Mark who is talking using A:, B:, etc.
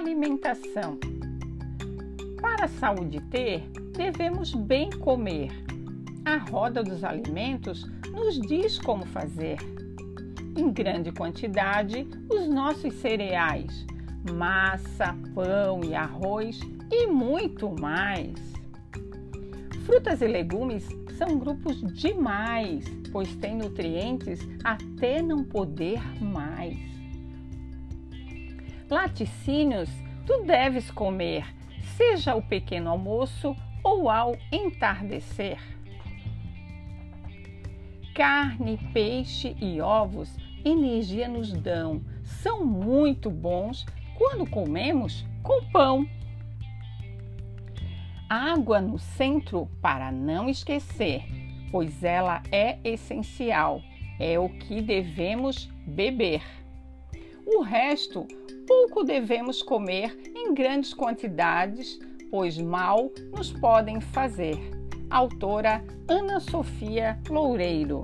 A: alimentação. Para a saúde ter, devemos bem comer. A roda dos alimentos nos diz como fazer. Em grande quantidade, os nossos cereais, massa, pão e arroz e muito mais. Frutas e legumes são grupos demais, pois têm nutrientes até não poder mais. Laticínios tu deves comer, seja o pequeno almoço ou ao entardecer. Carne, peixe e ovos energia nos dão, são muito bons quando comemos com pão. Água no centro para não esquecer, pois ela é essencial, é o que devemos beber. O resto, pouco devemos comer em grandes quantidades, pois mal nos podem fazer. Autora Ana Sofia Loureiro.